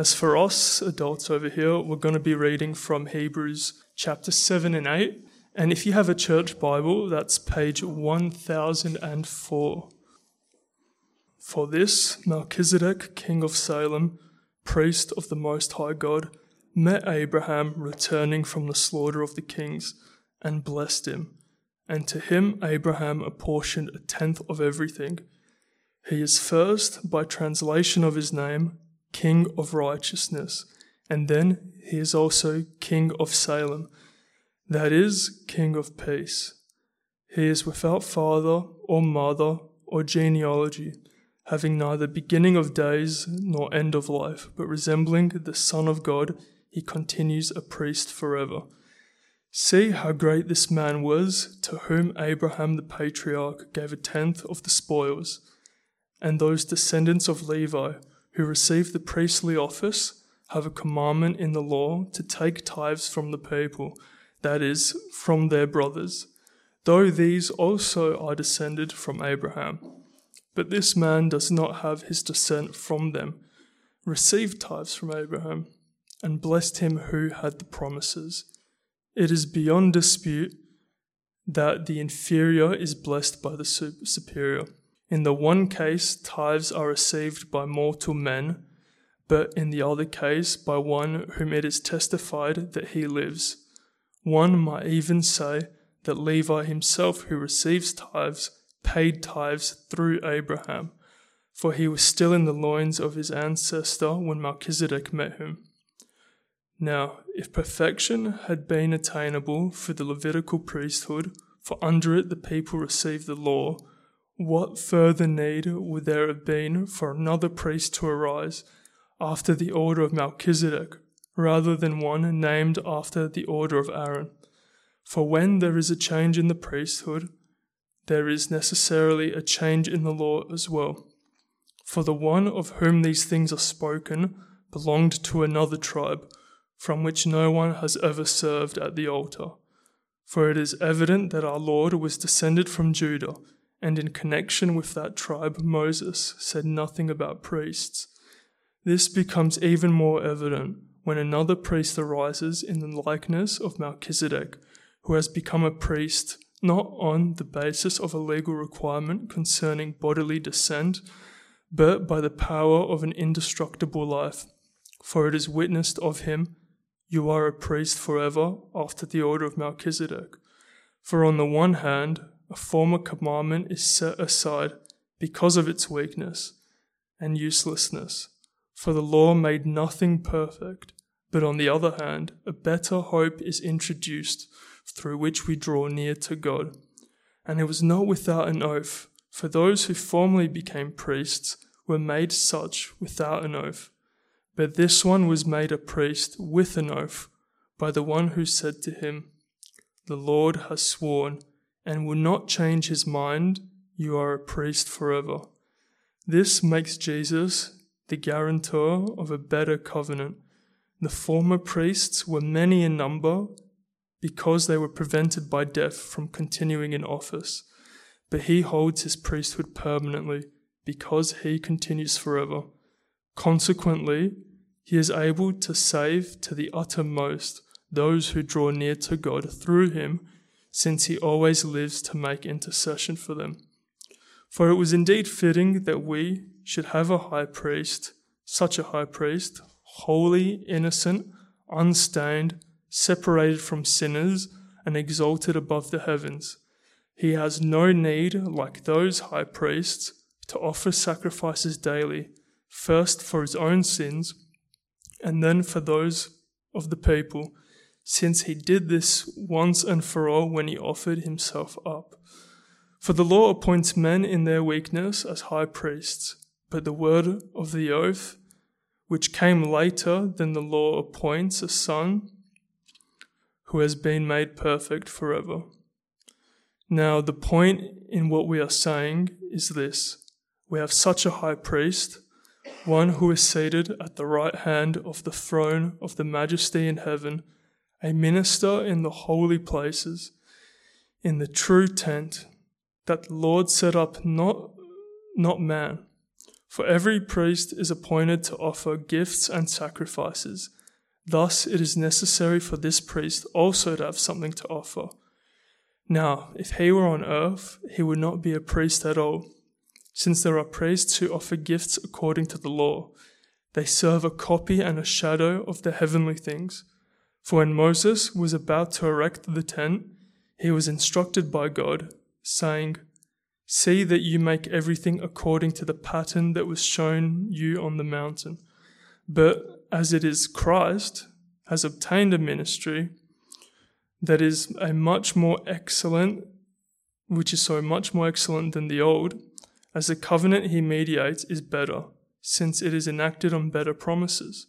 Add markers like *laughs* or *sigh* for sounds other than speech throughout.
As for us adults over here, we're going to be reading from Hebrews chapter 7 and 8. And if you have a church Bible, that's page 1004. For this, Melchizedek, king of Salem, priest of the Most High God, met Abraham returning from the slaughter of the kings and blessed him. And to him Abraham apportioned a tenth of everything. He is first, by translation of his name, King of Righteousness, and then he is also King of Salem, that is, King of Peace. He is without father or mother or genealogy, having neither beginning of days nor end of life, but resembling the Son of God, he continues a priest forever. See how great this man was, to whom Abraham the patriarch gave a tenth of the spoils, and those descendants of Levi who receive the priestly office have a commandment in the law to take tithes from the people, that is, from their brothers, though these also are descended from Abraham. But this man does not have his descent from them, received tithes from Abraham, and blessed him who had the promises. It is beyond dispute that the inferior is blessed by the superior. In the one case, tithes are received by mortal men, but in the other case, by one whom it is testified that he lives. One might even say that Levi himself, who receives tithes, paid tithes through Abraham, for he was still in the loins of his ancestor when Melchizedek met him. Now, if perfection had been attainable for the Levitical priesthood, for under it the people received the law, what further need would there have been for another priest to arise after the order of Melchizedek, rather than one named after the order of Aaron? For when there is a change in the priesthood, there is necessarily a change in the law as well. For the one of whom these things are spoken belonged to another tribe, from which no one has ever served at the altar. For it is evident that our Lord was descended from Judah and in connection with that tribe, Moses said nothing about priests. This becomes even more evident when another priest arises in the likeness of Melchizedek, who has become a priest not on the basis of a legal requirement concerning bodily descent, but by the power of an indestructible life. For it is witnessed of him, You are a priest forever after the order of Melchizedek. For on the one hand, a former commandment is set aside because of its weakness and uselessness. For the law made nothing perfect, but on the other hand, a better hope is introduced through which we draw near to God. And it was not without an oath, for those who formerly became priests were made such without an oath. But this one was made a priest with an oath by the one who said to him, The Lord has sworn and will not change his mind, you are a priest forever. This makes Jesus the guarantor of a better covenant. The former priests were many in number because they were prevented by death from continuing in office, but he holds his priesthood permanently because he continues forever. Consequently, he is able to save to the uttermost those who draw near to God through him since he always lives to make intercession for them. For it was indeed fitting that we should have a high priest, such a high priest, holy, innocent, unstained, separated from sinners, and exalted above the heavens. He has no need, like those high priests, to offer sacrifices daily, first for his own sins, and then for those of the people since he did this once and for all when he offered himself up. For the law appoints men in their weakness as high priests, but the word of the oath, which came later than the law, appoints a son who has been made perfect forever. Now, the point in what we are saying is this we have such a high priest, one who is seated at the right hand of the throne of the majesty in heaven a minister in the holy places, in the true tent that the Lord set up, not, not man. For every priest is appointed to offer gifts and sacrifices. Thus, it is necessary for this priest also to have something to offer. Now, if he were on earth, he would not be a priest at all, since there are priests who offer gifts according to the law. They serve a copy and a shadow of the heavenly things. For when Moses was about to erect the tent, he was instructed by God, saying, See that you make everything according to the pattern that was shown you on the mountain. But as it is Christ has obtained a ministry that is a much more excellent, which is so much more excellent than the old, as the covenant he mediates is better, since it is enacted on better promises.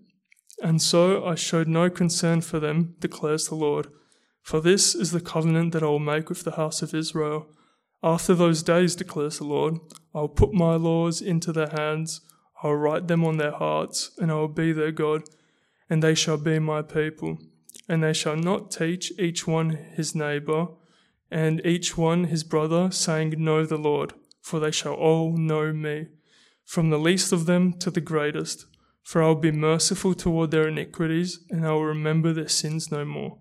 and so I showed no concern for them, declares the Lord. For this is the covenant that I will make with the house of Israel after those days, declares the Lord, I will put my laws into their hands, I will write them on their hearts, and I will be their God, and they shall be my people. And they shall not teach each one his neighbor, and each one his brother, saying, Know the Lord, for they shall all know me, from the least of them to the greatest. For I will be merciful toward their iniquities, and I will remember their sins no more.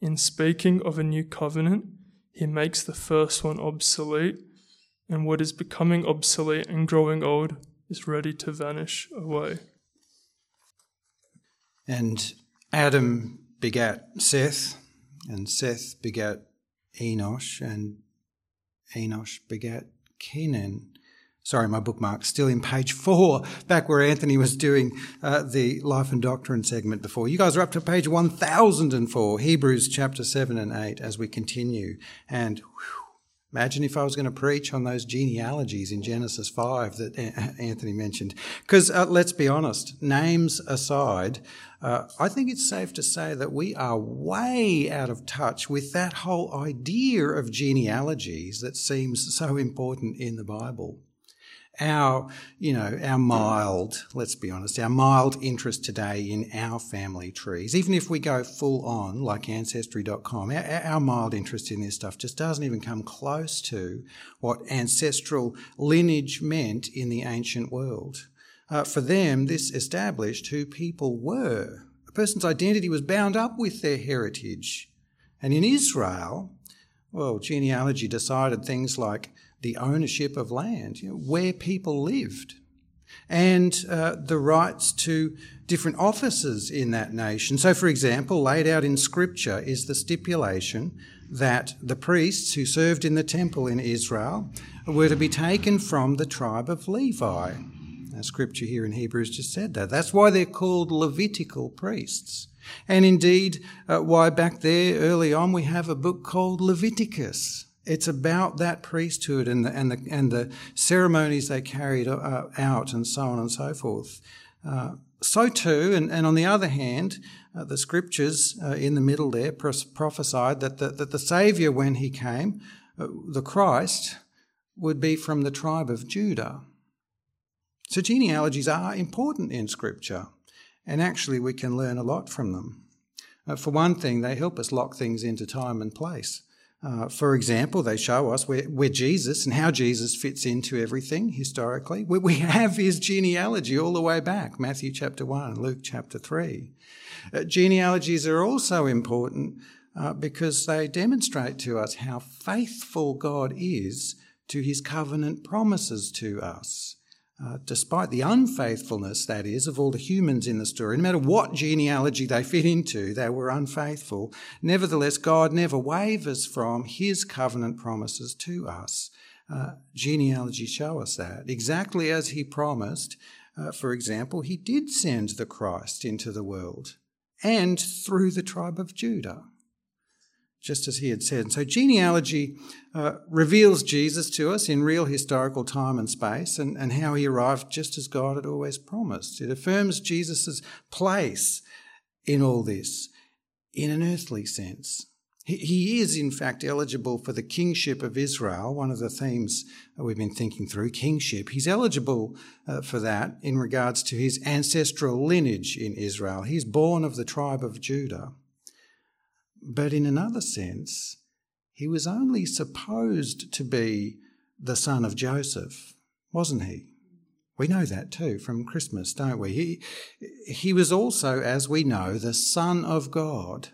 In speaking of a new covenant, he makes the first one obsolete, and what is becoming obsolete and growing old is ready to vanish away. And Adam begat Seth, and Seth begat Enosh, and Enosh begat Kenan, sorry, my bookmark, still in page four, back where Anthony was doing uh, the life and doctrine segment before. You guys are up to page 1004, Hebrews chapter 7 and 8, as we continue. And whew, imagine if I was going to preach on those genealogies in Genesis 5 that Anthony mentioned. Because uh, let's be honest, names aside, uh, I think it's safe to say that we are way out of touch with that whole idea of genealogies that seems so important in the Bible our, you know, our mild, let's be honest, our mild interest today in our family trees, even if we go full on like ancestry.com, our, our mild interest in this stuff just doesn't even come close to what ancestral lineage meant in the ancient world. Uh, for them, this established who people were. A person's identity was bound up with their heritage. And in Israel, well, genealogy decided things like the ownership of land, you know, where people lived, and uh, the rights to different offices in that nation. So, for example, laid out in Scripture is the stipulation that the priests who served in the temple in Israel were to be taken from the tribe of Levi. Now, scripture here in Hebrews just said that. That's why they're called Levitical priests. And indeed, uh, why back there early on we have a book called Leviticus. It's about that priesthood and the, and the, and the ceremonies they carried uh, out and so on and so forth. Uh, so too, and, and on the other hand, uh, the scriptures uh, in the middle there prophesied that the, that the Saviour, when he came, uh, the Christ, would be from the tribe of Judah. So genealogies are important in scripture, and actually we can learn a lot from them. Uh, for one thing, they help us lock things into time and place. Uh, for example, they show us where, where, Jesus and how Jesus fits into everything historically. We, we, *laughs* have his genealogy all the way back Matthew chapter 1, Luke chapter 3. Uh, genealogies are also important uh, because they demonstrate to us how faithful God is to his covenant promises to us. Uh, despite the unfaithfulness, that is, of all the humans in the story, no matter what genealogy they fit into, they were unfaithful. Nevertheless, God never wavers from his covenant promises to us. Uh, genealogies show us that. Exactly as he promised, uh, for example, he did send the Christ into the world and through the tribe of Judah. Just as he had said. And so genealogy uh, reveals Jesus to us in real historical time and space and, and how he arrived just as God had always promised. It affirms Jesus' place in all this in an earthly sense. He is, in fact, eligible for the kingship of Israel, one of the themes we've been thinking through, kingship. He's eligible uh, for that in regards to his ancestral lineage in Israel. He's born of the tribe of Judah. But in another sense, he was only supposed to be the son of Joseph, wasn't he? We know that too from Christmas, don't we? He, he was also, as we know, the Son of God.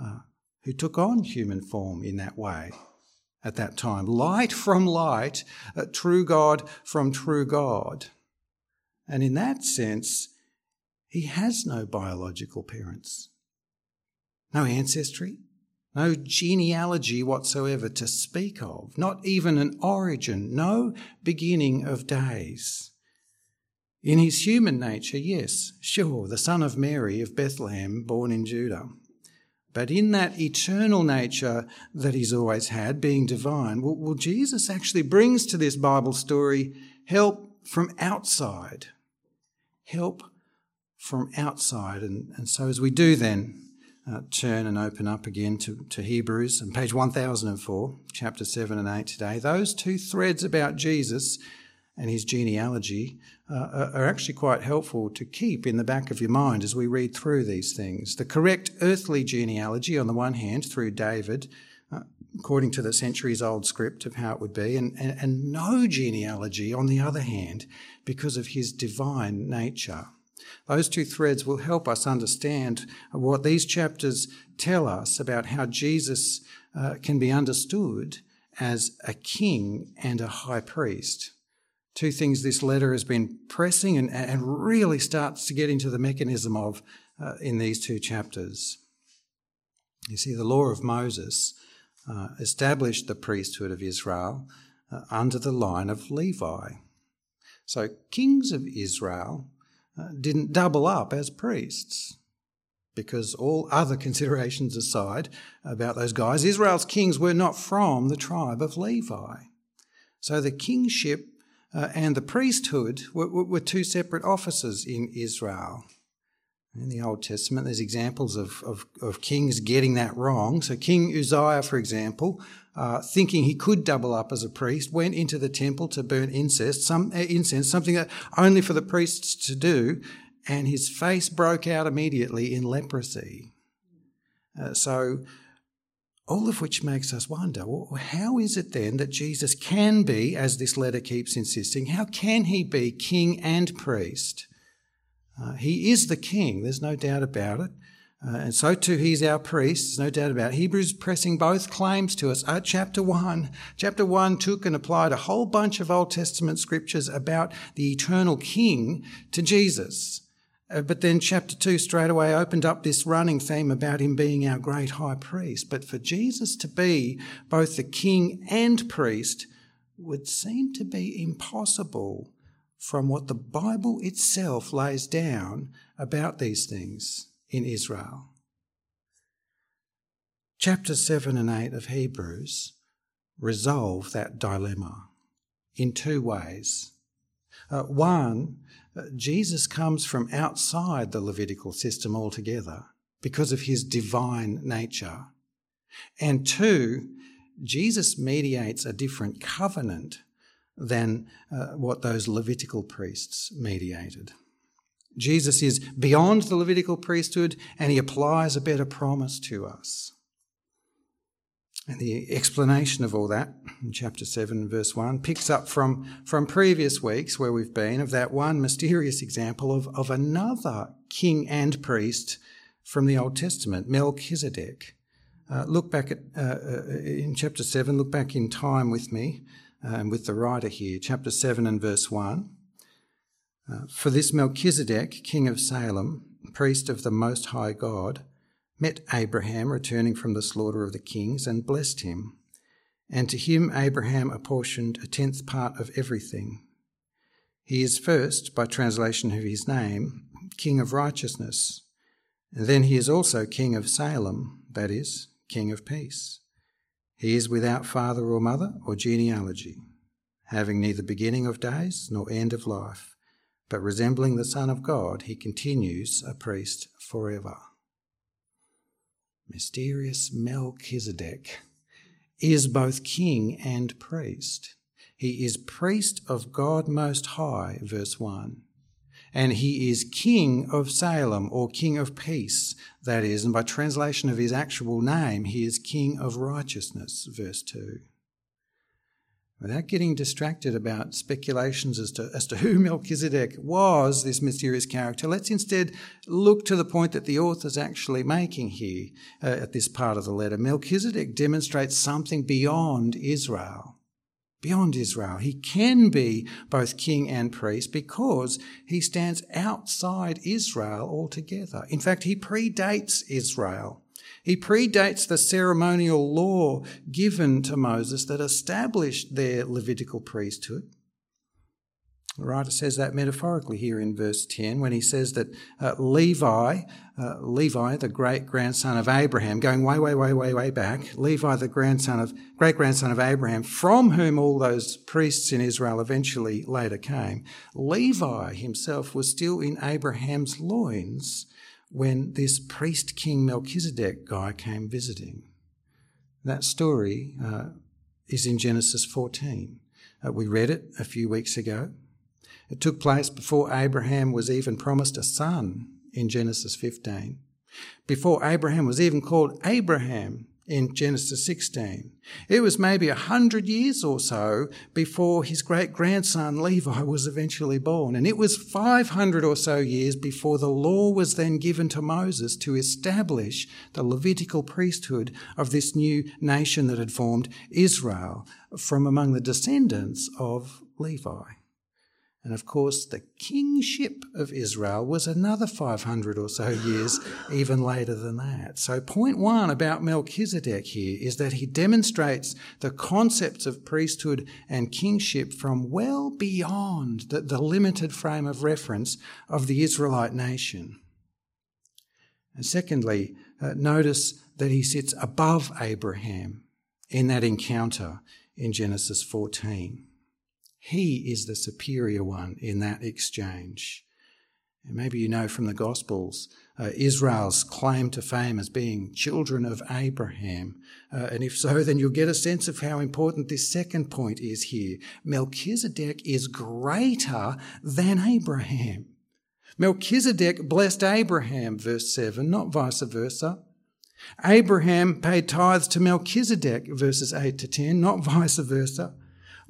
Uh, who took on human form in that way at that time. Light from light, uh, true God from true God. And in that sense, he has no biological parents, no ancestry, no genealogy whatsoever to speak of, not even an origin, no beginning of days. In his human nature, yes, sure, the son of Mary of Bethlehem, born in Judah. But in that eternal nature that he's always had, being divine, well, well, Jesus actually brings to this Bible story help from outside. Help from outside. And, and so as we do then, uh, turn and open up again to, to Hebrews and page 1004, chapter 7 and 8 today. Those two threads about Jesus and his genealogy uh, are actually quite helpful to keep in the back of your mind as we read through these things. The correct earthly genealogy, on the one hand, through David, uh, according to the centuries old script of how it would be, and, and, and no genealogy, on the other hand, because of his divine nature. Those two threads will help us understand what these chapters tell us about how Jesus uh, can be understood as a king and a high priest two things this letter has been pressing and, and really starts to get into the mechanism of uh, in these two chapters. You see, the law of Moses uh, established the priesthood of Israel uh, under the line of Levi. So, kings of Israel didn't double up as priests. Because all other considerations aside about those guys, Israel's kings were not from the tribe of Levi. So the kingship uh, and the priesthood were, were, two separate offices in Israel. In the Old Testament, there's examples of, of, of kings getting that wrong. So, King Uzziah, for example, uh, thinking he could double up as a priest, went into the temple to burn incense, some, uh, incense, something that only for the priests to do, and his face broke out immediately in leprosy. Uh, so, all of which makes us wonder well, how is it then that Jesus can be, as this letter keeps insisting, how can he be king and priest? Uh, he is the king, there's no doubt about it. Uh, and so too he's our priest, there's no doubt about it. Hebrews pressing both claims to us. Uh, chapter 1. Chapter 1 took and applied a whole bunch of Old Testament scriptures about the eternal king to Jesus. Uh, but then chapter 2 straight away opened up this running theme about him being our great high priest. But for Jesus to be both the king and priest would seem to be impossible from what the Bible itself lays down about these things in Israel. Chapter 7 and 8 of Hebrews resolve that dilemma in two ways. Uh, one, uh, Jesus comes from outside the Levitical system altogether because of his divine nature. And two, Jesus mediates a different covenant than uh, what those Levitical priests mediated. Jesus is beyond the Levitical priesthood and he applies a better promise to us. And the explanation of all that in chapter 7, verse 1, picks up from, from previous weeks where we've been of that one mysterious example of, of another king and priest from the Old Testament, Melchizedek. Uh, look back at, uh, uh, in chapter 7, look back in time with me and um, with the writer here, chapter 7 and verse 1. Uh, For this Melchizedek, king of Salem, priest of the Most High God, met Abraham returning from the slaughter of the kings and blessed him. And to him Abraham apportioned a tenth part of everything. He is first, by translation of his name, King of Righteousness. And then he is also King of Salem, that is, King of peace. He is without father or mother or genealogy, having neither beginning of days nor end of life, but resembling the Son of God, he continues a priest forever. Mysterious Melchizedek is both king and priest. He is priest of God Most High, verse 1. And he is king of Salem, or king of peace, that is. And by translation of his actual name, he is king of righteousness, verse 2 without getting distracted about speculations as to, as to who *laughs* Melchizedek was, this mysterious character, let's instead look to the point that the author is actually making here uh, at this part of the letter. Melchizedek demonstrates something beyond Israel. Beyond Israel. He can be both king and priest because he stands outside Israel altogether. In fact, he predates Israel. He predates the ceremonial law given to Moses that established their Levitical priesthood. The writer says that metaphorically here in verse 10 when he says that uh, Levi, uh, Levi, the great grandson of Abraham, going way, way, way, way, way back, Levi, the grandson of, great grandson of Abraham, from whom all those priests in Israel eventually later came, Levi himself was still in Abraham's loins when this priest king Melchizedek guy came visiting. That story uh, is in Genesis 14. Uh, we read it a few weeks ago. It took place before Abraham was even promised a son in Genesis 15. Before Abraham was even called Abraham in Genesis 16. It was maybe a hundred years or so before his great grandson Levi was eventually born. And it was 500 or so years before the law was then given to Moses to establish the Levitical priesthood of this new nation that had formed Israel from among the descendants of Levi. And of course, the kingship of Israel was another 500 or so years, *gasps* even later than that. So, point one about Melchizedek here is that he demonstrates the concepts of priesthood and kingship from well beyond the, the limited frame of reference of the Israelite nation. And secondly, uh, notice that he sits above Abraham in that encounter in Genesis 14. He is the superior one in that exchange. And maybe you know from the Gospels uh, Israel's claim to fame as being children of Abraham. Uh, and if so, *laughs* then you'll get a sense of how important this second point is here. Melchizedek is greater than Abraham. Melchizedek blessed Abraham, verse 7, not vice versa. Abraham paid tithes to Melchizedek, verses 8 to 10, not vice versa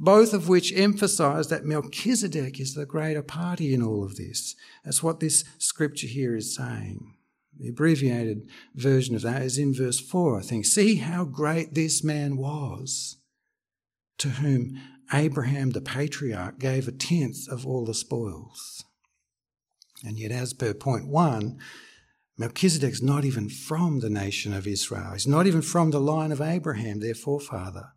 both of which emphasize that Melchizedek is the greater party in all of this. That's what this scripture here is saying. The abbreviated version of that is in verse 4, I think. See how great this man was, to whom Abraham the patriarch gave a tenth of all the spoils. And yet, as per point one, Melchizedek's not even from the nation of Israel. He's not even from the line of Abraham, their forefather.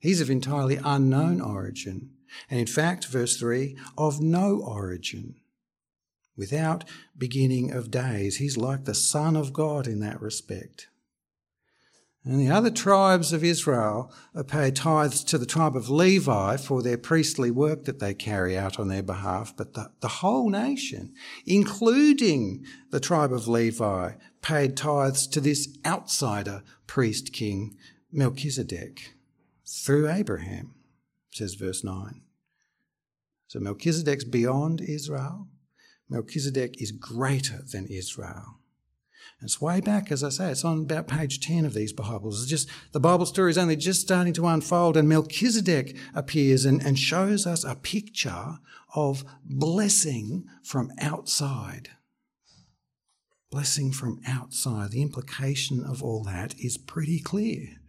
He's of entirely unknown origin, and in fact, verse 3, of no origin. Without beginning of days, he's like the Son of God in that respect. And the other tribes of Israel pay tithes to the tribe of Levi for their priestly work that they carry out on their behalf, but the, the whole nation, including the tribe of Levi, paid tithes to this outsider priest king, Melchizedek through Abraham, says verse 9. So Melchizedek's beyond Israel. Melchizedek is greater than Israel. It's way back, as I say, it's on about page 10 of these Bibles. It's just the Bible story is only just starting to unfold, and Melchizedek appears and, and shows us a picture of blessing from outside. Blessing from outside. The implication of all that is pretty clear.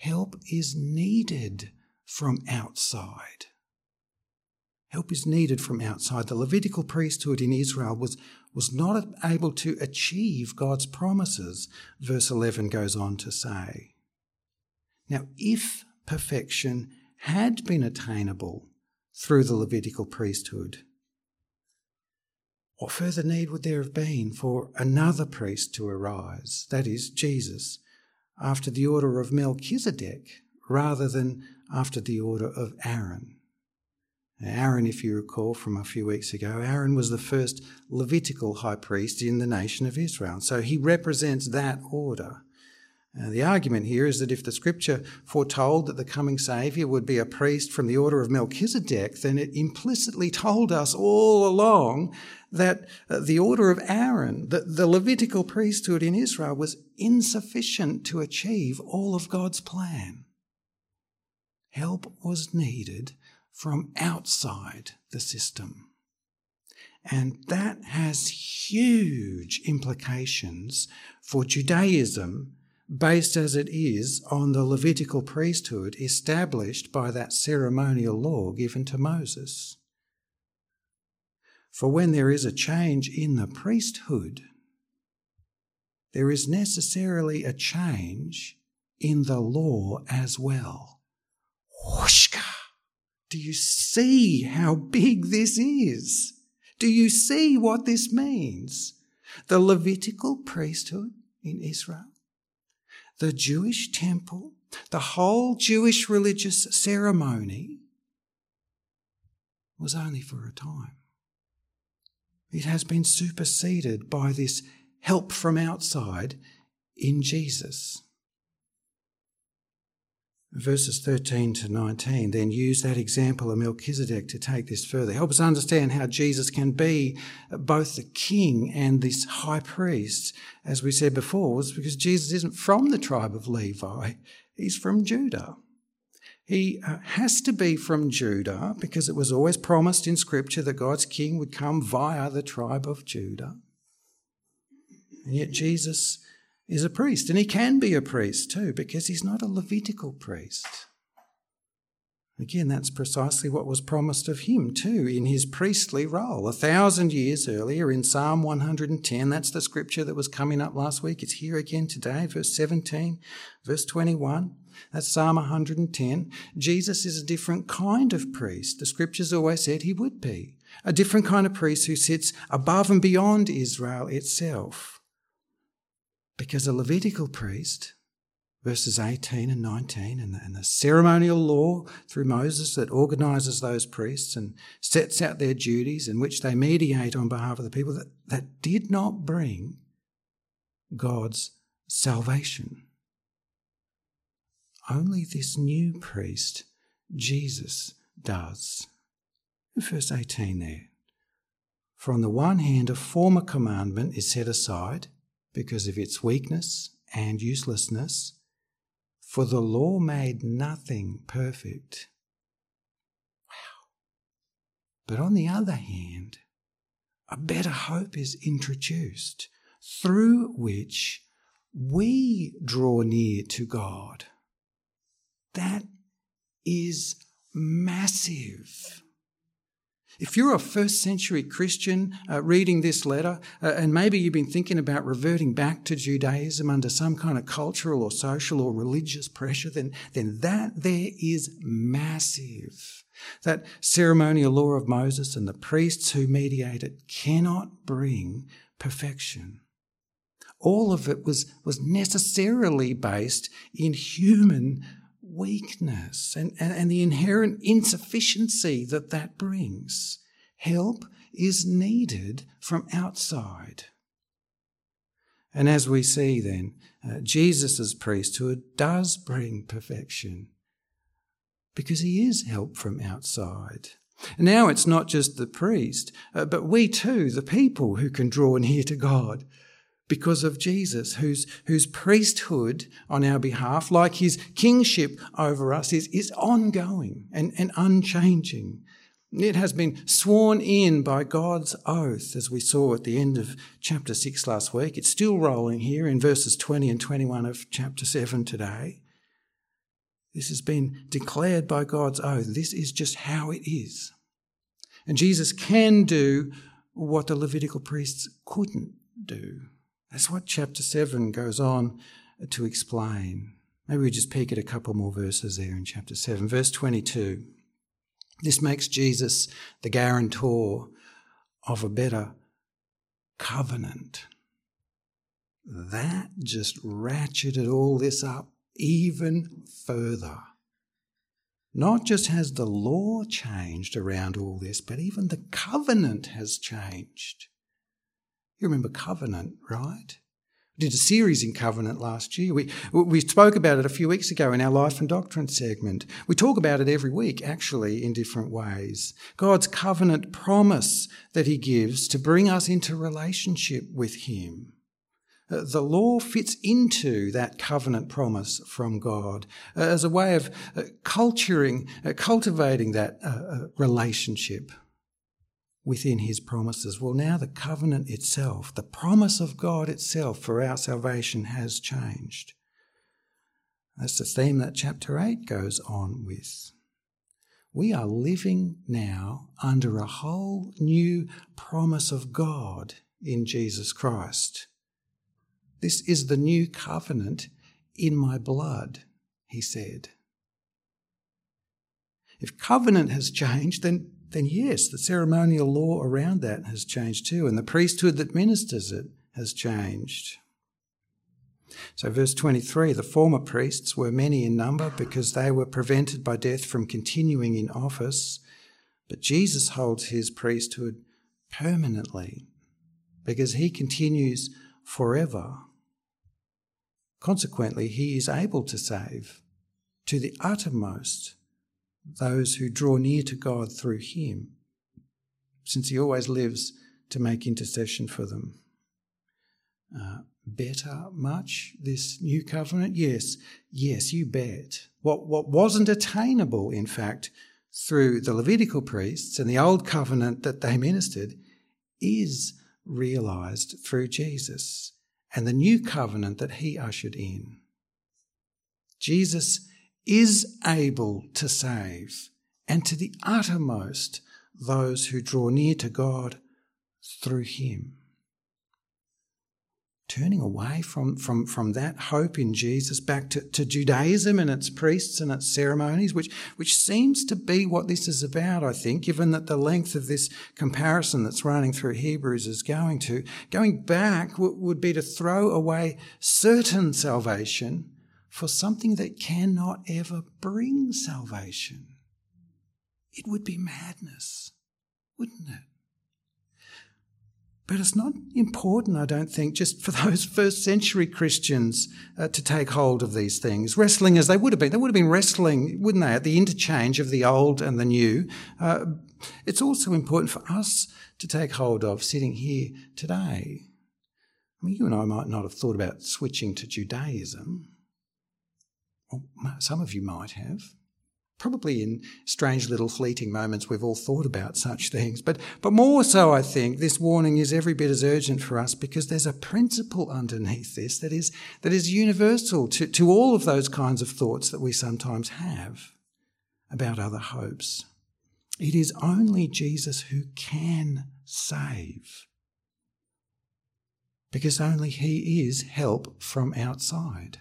Help is needed from outside. Help is needed from outside. The Levitical priesthood in Israel was, was not able to achieve God's promises, verse 11 goes on to say. Now, if perfection had been attainable through the Levitical priesthood, what further need would there have been for another priest to arise, that is, Jesus, after the order of Melchizedek rather than after the order of Aaron. Aaron, if you recall from a few weeks ago, Aaron was the first Levitical high priest in the nation of Israel. So he represents that order. Uh, the argument here is that if the scripture foretold that the coming Saviour would be a priest from the order of Melchizedek, then it implicitly told us all along that uh, the order of Aaron, the, the Levitical priesthood in Israel, was insufficient to achieve all of God's plan. Help was needed from outside the system. And that has huge implications for Judaism based as it is on the Levitical priesthood established by that ceremonial law given to Moses. For when there is a change in the priesthood, there is necessarily a change in the law as well. Whooshka! Do you see how big this is? Do you see what this means? The Levitical priesthood in Israel the Jewish temple, the whole Jewish religious ceremony was only for a time. It has been superseded by this help from outside in Jesus verses 13 to 19 then use that example of Melchizedek to take this further. Help us understand how Jesus can be both the king and this high priest. As we said before, was because Jesus isn't from the tribe of Levi, he's from Judah. He uh, has to be from Judah because it was always promised in Scripture that God's king would come via the tribe of Judah. And yet Jesus is a priest, and he can be a priest too, because he's not a Levitical priest. Again, that's precisely what was promised of him too in his priestly role. A thousand years earlier in Psalm 110, that's the scripture that was coming up last week. It's here again today, verse 17, verse 21. That's Psalm 110. Jesus is a different kind of priest. The scriptures always said he would be. A different kind of priest who sits above and beyond Israel itself. Because a Levitical priest, verses 18 and 19, and the, and the ceremonial law through Moses that organises those priests and sets out their duties in which they mediate on behalf of the people, that, that did not bring God's salvation. Only this new priest, Jesus, does. Verse 18 there. For on the one hand, a former commandment is set aside because of its weakness and uselessness, for the law made nothing perfect. Wow. But on the other hand, a better hope is introduced through which we draw near to God. That is massive. If you're a first century Christian uh, reading this letter, uh, and maybe you've been thinking about reverting back to Judaism under some kind of cultural or social or religious pressure, then, then that there is massive. That ceremonial law of Moses and the priests who mediate it cannot bring perfection. All of it was, was necessarily based in human weakness and, and, and the inherent insufficiency that that brings. Help is needed from outside. And as we see then, uh, Jesus' priesthood does bring perfection because he is help from outside. Now it's not just the priest, uh, but we too, the people who can draw near to God because of Jesus, whose, whose priesthood on our behalf, like his kingship over us, is, is ongoing and, and unchanging. It has been sworn in by God's oath, as we saw at the end of chapter 6 last week. It's still rolling here in verses 20 and 21 of chapter 7 today. This has been declared by God's oath. This is just how it is. And Jesus can do what the Levitical priests couldn't do. That's what chapter 7 goes on to explain. Maybe we just peek at a couple more verses there in chapter 7. Verse 22. This makes Jesus the guarantor of a better covenant. that just ratcheted all this up even further. Not just has the law changed around all this, but even the covenant has changed. You remember covenant, right? We did a series in covenant last year. We, we spoke about it a few weeks ago in our Life and Doctrine segment. We talk about it every week, actually, in different ways. God's covenant promise that He gives to bring us into relationship with Him. Uh, the law fits into that covenant promise from God uh, as a way of uh, culturing, cultivating that relationship within his promises. Well, now the covenant itself, the promise of God itself for our salvation has changed. That's the theme that chapter 8 goes on with. We are living now under a whole new promise of God in Jesus Christ. This is the new covenant in my blood, he said. If covenant has changed, then, then yes, the ceremonial law around that has changed too, and the priesthood that ministers it has changed. So, verse 23 the former priests were many in number because they were prevented by death from continuing in office, but Jesus holds his priesthood permanently because he continues forever. Consequently, he is able to save to the uttermost those who draw near to God through him, since he always lives to make intercession for them. Uh, better much this new covenant? Yes, yes, you bet. What, what wasn't attainable, in fact, through the Levitical priests and the old covenant that they ministered is realized through Jesus and the new covenant that he ushered in. Jesus is able to save and to the uttermost those who draw near to God through him turning away from, from, from that hope in Jesus back to, to Judaism and its priests and its ceremonies, which, which seems to be what this is about, I think, given that the length of this comparison that's running through Hebrews is going to. Going back w- would be to throw away certain salvation for something that cannot ever bring salvation. It would be madness, wouldn't it? But it's not important, I don't think, just for *laughs* those first century Christians uh, to take hold of these things, wrestling as they would have been. They would have been wrestling, wouldn't they, at the interchange of the old and the new. Uh, it's also important for us to take hold of sitting here today. I mean, you and I might not have thought about switching to Judaism. Some of you might have probably in strange little fleeting moments we've all thought about such things. But, but more so, I think, this warning is every bit as urgent for us because there's a principle underneath this that is, that is universal to, to all of those kinds of thoughts that we sometimes have about other hopes. It is only Jesus who can save because only he is help from outside.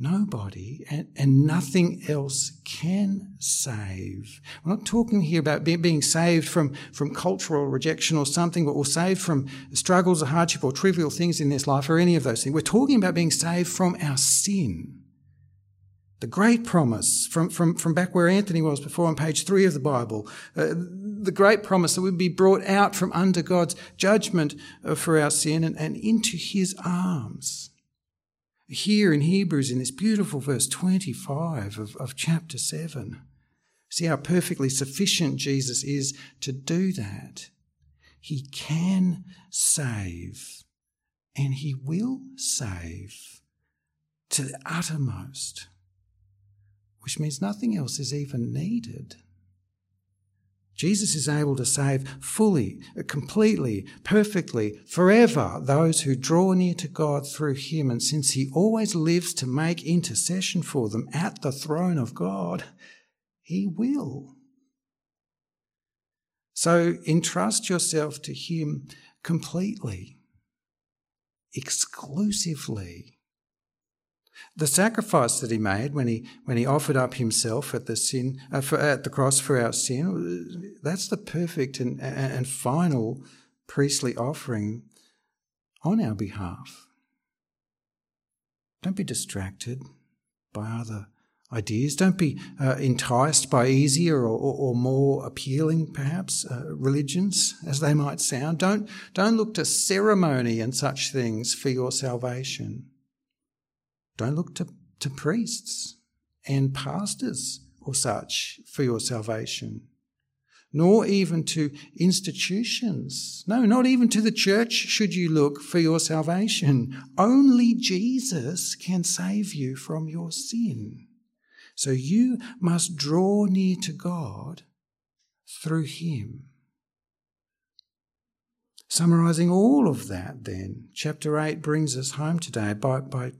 Nobody and, and, nothing else can save. We're not talking here about be, being saved from, from cultural rejection or something, or saved from struggles or hardship or trivial things in this life or any of those things. We're talking about being saved from our sin. The great promise from, from, from back where Anthony was before on page three of the Bible, uh, the great promise that we'd be brought out from under God's judgment uh, for our sin and, and into his arms here in Hebrews, in this beautiful verse 25 of, of chapter 7. See how perfectly sufficient Jesus is to do that. He can save, and He will save to the uttermost, which means nothing else is even needed. Jesus is able to save fully, completely, perfectly, forever those who draw near to God through him. And since he always lives to make intercession for them at the throne of God, he will. So entrust yourself to him completely, exclusively. The sacrifice that he made when he, when he offered up himself at the, sin, uh, for, at the cross for our sin, that's the perfect and, and final priestly offering on our behalf. Don't be distracted by other ideas. Don't be uh, enticed by easier or, or, or more appealing, perhaps, uh, religions, as they might sound. Don't, don't look to ceremony and such things for your salvation. Don't look to, to priests and pastors or such for your salvation nor even to institutions. No, not even to the church should you look for your salvation. Only Jesus can save you from your sin. So you must draw near to God through Him. Summarizing all of that, then, chapter 8 brings us home today by, by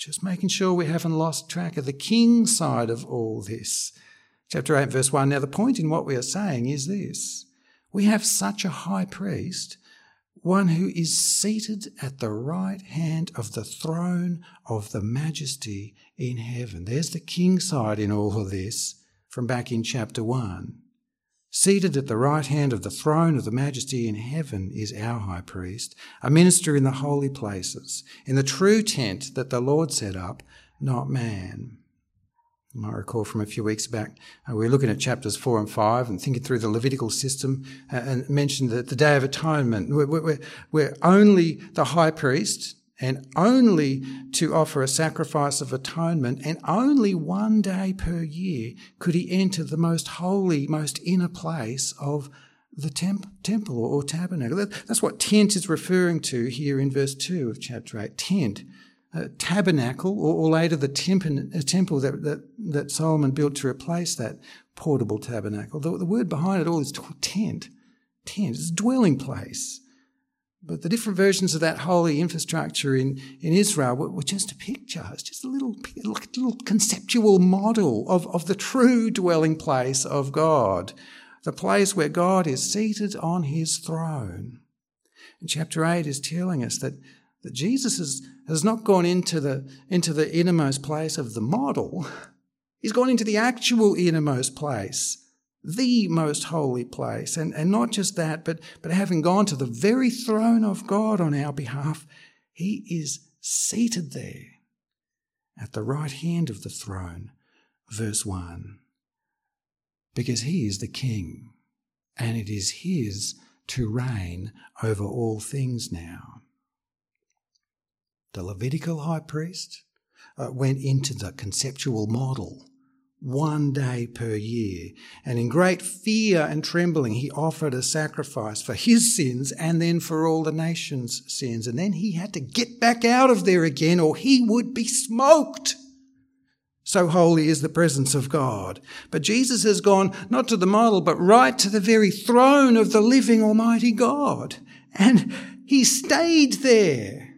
just making sure we haven't lost track of the king side of all this Chapter 8, verse 1. Now, the point in what we are saying is this we have such a high priest, one who is seated at the right hand of the throne of the majesty in heaven. There's the king side in all of this from back in chapter 1. Seated at the right hand of the throne of the majesty in heaven is our high priest, a minister in the holy places, in the true tent that the Lord set up, not man. You might recall from a few weeks back, uh, we were looking at chapters four and five and thinking through the Levitical system uh, and mentioned that the Day of Atonement, we're, only the high priest and only to offer a sacrifice of atonement, and only one day per year could he enter the most holy, most inner place of the temp- temple or tabernacle. That's what tent is referring to here in verse 2 of chapter 8. Tent uh, tabernacle, or, later the temp- temple that, that, that, Solomon built to replace that portable tabernacle. The, the word behind it all is tent. Tent. It's a dwelling place. But the different versions of that holy infrastructure in, in Israel were, were just a picture. It's just a little, little conceptual model of, of the true dwelling place of God, the place where God is seated on his throne. And chapter 8 is telling us that that Jesus is, has not gone into the, into the innermost place of the model. *laughs* He's gone into the actual innermost place, the most holy place. And, and not just that, but, but having gone to the very throne of God on our behalf, he is seated there at the right hand of the throne. Verse 1. Because he is the king, and it is his to reign over all things now the Levitical high priest, uh, went into the conceptual model one day per year. And in great fear and trembling, he offered a sacrifice for his sins and then for all the nation's sins. And then he had to get back out of there again or he would be smoked. So holy is the presence of God. But Jesus has gone not to the model, but right to the very throne of the living Almighty God. And he stayed there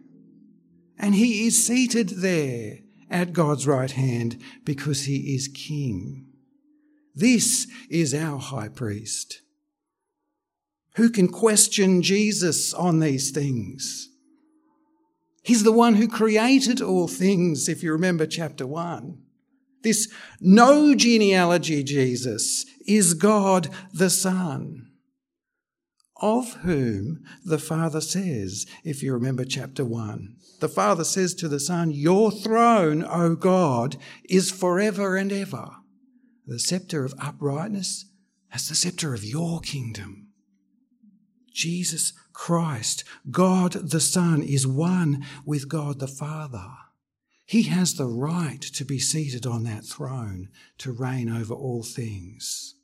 and he is seated there at God's right hand because he is king. This is our high priest. Who can question Jesus on these things? He's the one who created all things, if you remember chapter 1. This no genealogy Jesus is God the Son, of whom the Father says, if you remember chapter 1, the Father says to the Son, Your throne, O God, is forever and ever. The scepter of uprightness has the scepter of your kingdom. Jesus Christ, God the Son, is one with God the Father. He has the right to be seated on that throne to reign over all things.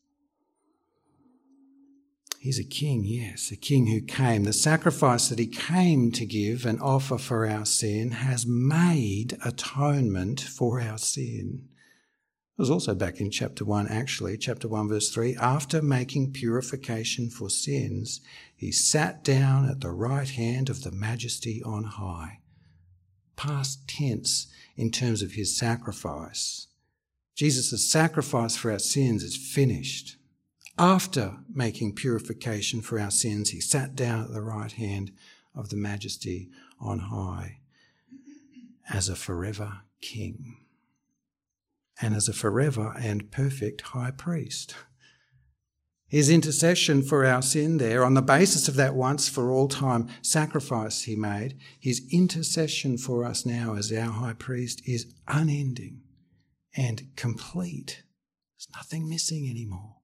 He's a king, yes, a king who came. The sacrifice that he came to give and offer for our sin has made atonement for our sin. It was also back in chapter 1, actually, chapter 1, verse 3. After making purification for sins, he sat down at the right hand of the majesty on high. Past tense in terms of his sacrifice. Jesus' sacrifice for our sins is finished. After making purification for our sins, he sat down at the right hand of the majesty on high as a forever king and as a forever and perfect high priest. His intercession for our sin there, on the basis of that once for all time sacrifice he made, his intercession for us now as our high priest is unending and complete. There's nothing missing anymore.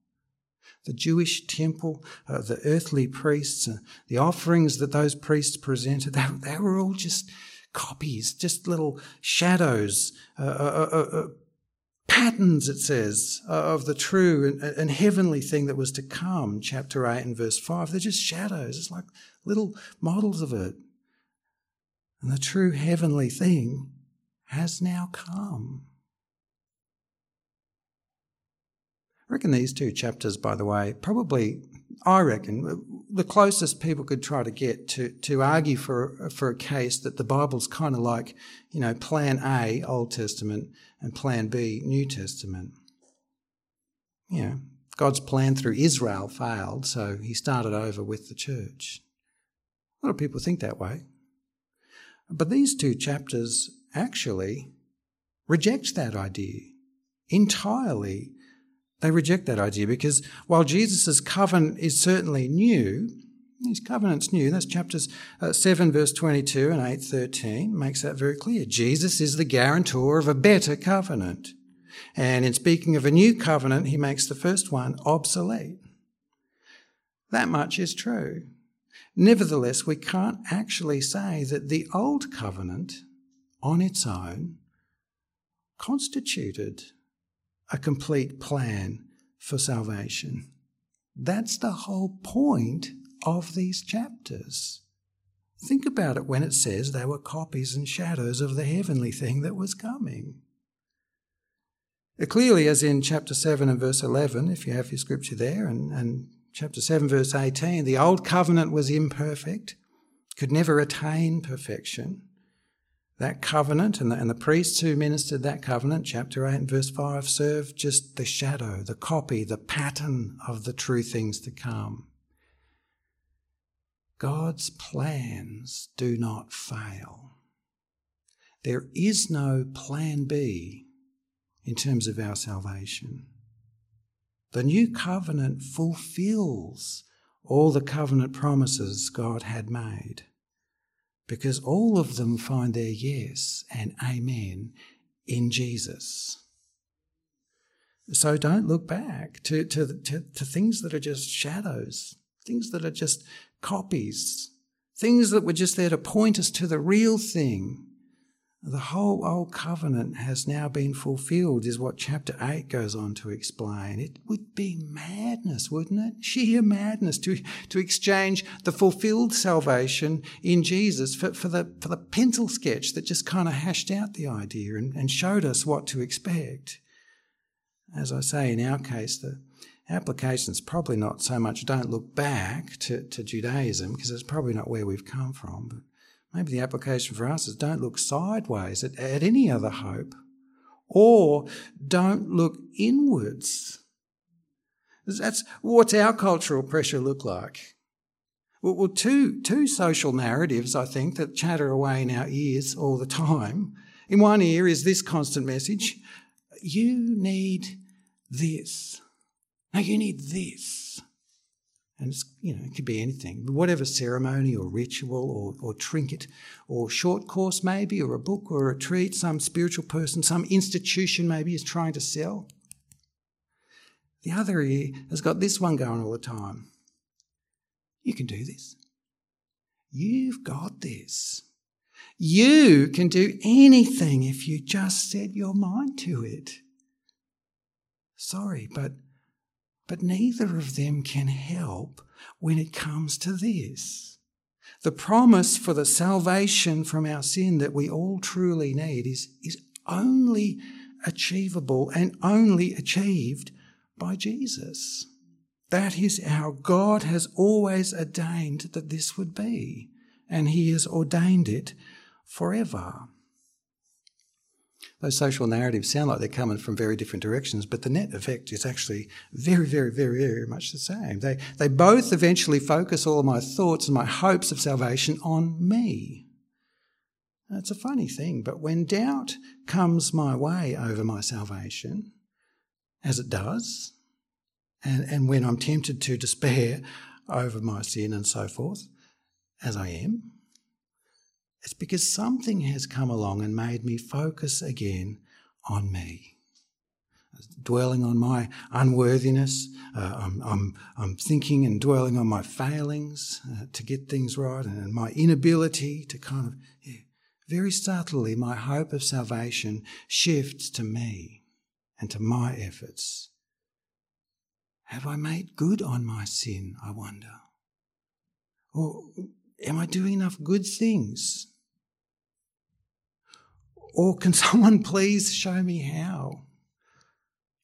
The Jewish temple, uh, the earthly priests, uh, the offerings that those priests presented, they, they, were all just copies, just little shadows, uh, uh, uh, uh patterns, it says, of the true and, and, heavenly thing that was to come, chapter 8 and verse 5. They're just shadows. It's like little models of it. And the true heavenly thing has now come. I reckon these two chapters, by the way, probably, I reckon, uh, the closest people could try to get to, to argue for, for a case that the Bible's kind of like, you know, plan A, Old Testament, and plan B, New Testament. You know, God's plan through Israel failed, so he started over with the church. A lot of people think that way. But these two chapters actually reject that idea entirely they reject that idea because while Jesus' covenant is certainly new, his covenant's new. That's chapters uh, 7, verse 22 and 8, 13 makes that very clear. Jesus is the guarantor of a better covenant. And in speaking of a new covenant, he makes the first one obsolete. That much is true. Nevertheless, we can't actually say that the old covenant on its own constituted a complete plan for salvation. That's the whole point of these chapters. Think about it when it says they were copies and shadows of the heavenly thing that was coming. Clearly, as in chapter 7 and verse 11, if you have your scripture there, and, and chapter 7, verse 18, the old covenant was imperfect, could never attain perfection. That covenant and the, and the priests who ministered that covenant, chapter 8 and verse 5, serve just the shadow, the copy, the pattern of the true things to come. God's plans do not fail. There is no plan B in terms of our salvation. The new covenant fulfills all the covenant promises God had made because all of them find their yes and amen in Jesus. So don't look back to, to, to, to, things that are just shadows, things that are just copies, things that were just there to point us to the real thing the whole old covenant has now been fulfilled, is what chapter 8 goes on to explain. It would be madness, wouldn't it? Sheer madness to, to exchange the fulfilled salvation in Jesus for, for, the, for the pencil sketch that just kind of hashed out the idea and, and showed us what to expect. As I say, in our case, the application is probably not so much don't look back to, to Judaism, because it's probably not where we've come from, but Maybe the application for us is don't look sideways at, at any other hope, or don't look inwards. That's what's our cultural pressure look like. Well, two, two social narratives, I think, that chatter away in our ears all the time. In one ear is this constant message you need this. Now, you need this. And it's, you know, it could be anything, whatever ceremony or ritual or, or trinket or short course, maybe, or a book or a retreat, some spiritual person, some institution maybe is trying to sell. The other ear has got this one going all the time. You can do this. You've got this. You can do anything if you just set your mind to it. Sorry, but but neither of them can help when it comes to this. The promise for the salvation from our sin that we all truly need is, is only achievable and only achieved by Jesus. That is how God has always ordained that this would be, and He has ordained it forever. Those social narratives sound like they're coming from very different directions, but the net effect is actually very, very, very, very much the same. They, they both eventually focus all my thoughts and my hopes of salvation on me. It's a funny thing, but when doubt comes my way over my salvation, as it does, and, and when I'm tempted to despair over my sin and so forth, as I am, it's because something has come along and made me focus again on me. Dwelling on my unworthiness, uh, I'm, I'm, I'm, thinking and dwelling on my failings uh, to get things right and my inability to kind of, yeah, very subtly, my hope of salvation shifts to me and to my efforts. Have I made good on my sin, I wonder? Or am I doing enough good things? Or can *laughs* someone please show me how?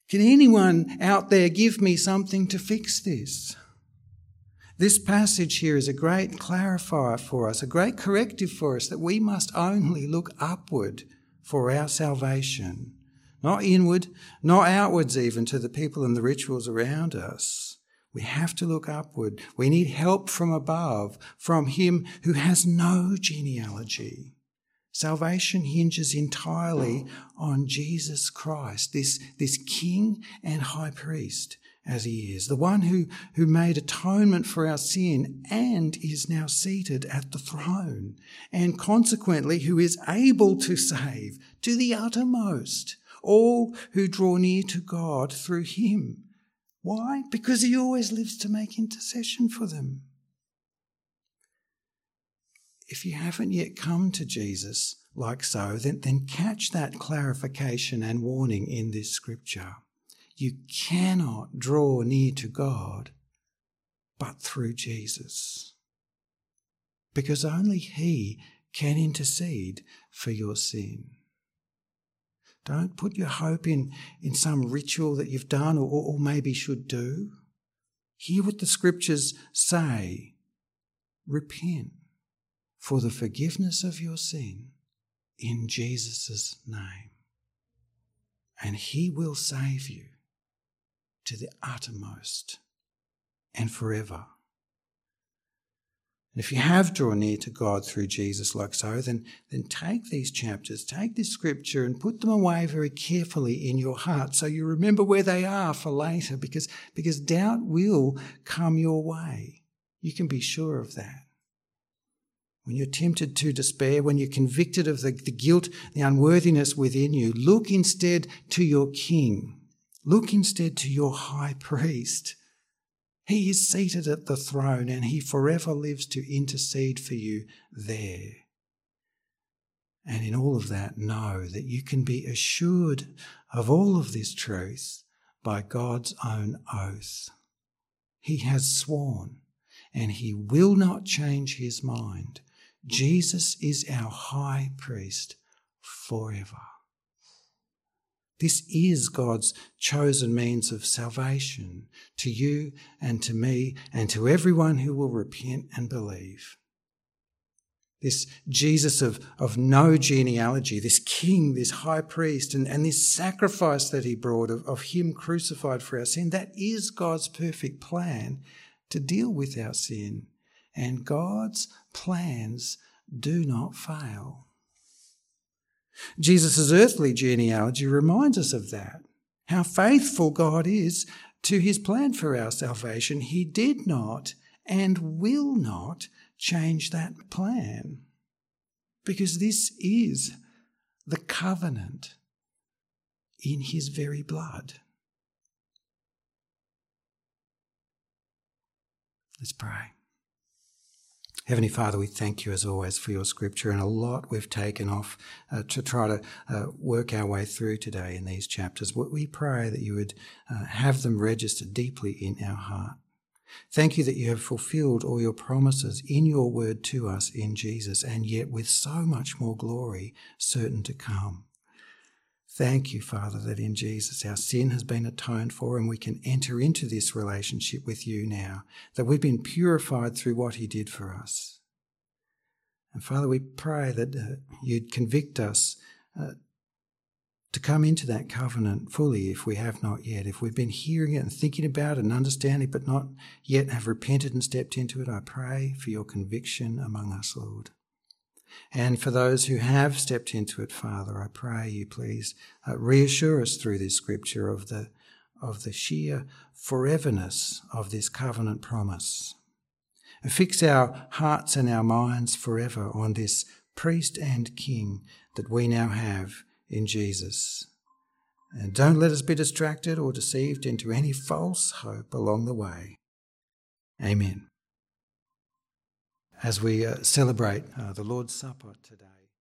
Can anyone out there give me something to fix this? This passage here is a great clarifier for us, a great corrective for us that we must only look upward for our salvation, not inward, not outwards even to the people and the rituals around us. We have to look upward. We need help from above, from Him who has no genealogy. Salvation hinges entirely on Jesus Christ, this, this King and High Priest as he is, the one who, who made atonement for our sin and is now seated at the throne, and consequently who is able to save to the uttermost all who draw near to God through him. Why? Because he always lives to make intercession for them. If you haven't yet come to Jesus like so, then, then catch that clarification and warning in this scripture. You cannot draw near to God but through Jesus. Because only He can intercede for your sin. Don't put your hope in, in some ritual that you've done or, or maybe should do. Hear what the scriptures say. Repent for the forgiveness of your sin in Jesus' name. And He will save you to the uttermost and forever. And if you have drawn near to God through Jesus like so, then, then take these chapters, take this scripture and put them away very carefully in your heart so you remember where they are for later because, because doubt will come your way. You can be sure of that. When you're tempted to despair, when you're convicted of the, the guilt, the unworthiness within you, look instead to your King Look instead to your high priest. He is seated at the throne and he forever lives to intercede for you there. And in all of that, know that you can be assured of all of this truth by God's own oath. He has sworn and he will not change his mind. Jesus is our high priest forever. This is God's chosen means of salvation to you and to me and to everyone who will repent and believe. This Jesus of, of no genealogy, this king, this high priest, and, and this sacrifice that he brought of, of him crucified for our sin, that is God's perfect plan to deal with our sin. And God's plans do not fail. Jesus' earthly genealogy reminds us of that. How faithful God is to his plan for our salvation. He did not and will not change that plan. Because this is the covenant in his very blood. Let's pray. Heavenly Father, we thank you as always for your scripture and a lot we've taken off uh, to try to uh, work our way through today in these chapters. We pray that you would uh, have them registered deeply in our heart. Thank you that you have fulfilled all your promises in your word to us in Jesus, and yet with so much more glory certain to come. Thank you, Father, that in Jesus our sin has been atoned for and we can enter into this relationship with you now, that we've been purified through what He did for us. And Father, we pray that uh, you'd convict us uh, to come into that covenant fully if we have not yet. If we've been hearing it and thinking about it and understanding it, but not yet have repented and stepped into it, I pray for your conviction among us, Lord. And for those who have stepped into it, Father, I pray you please uh, reassure us through this scripture of the of the sheer foreverness of this covenant promise. Fix our hearts and our minds forever on this priest and king that we now have in Jesus. And don't let us be distracted or deceived into any false hope along the way. Amen. As we uh, celebrate uh, the Lord's Supper today.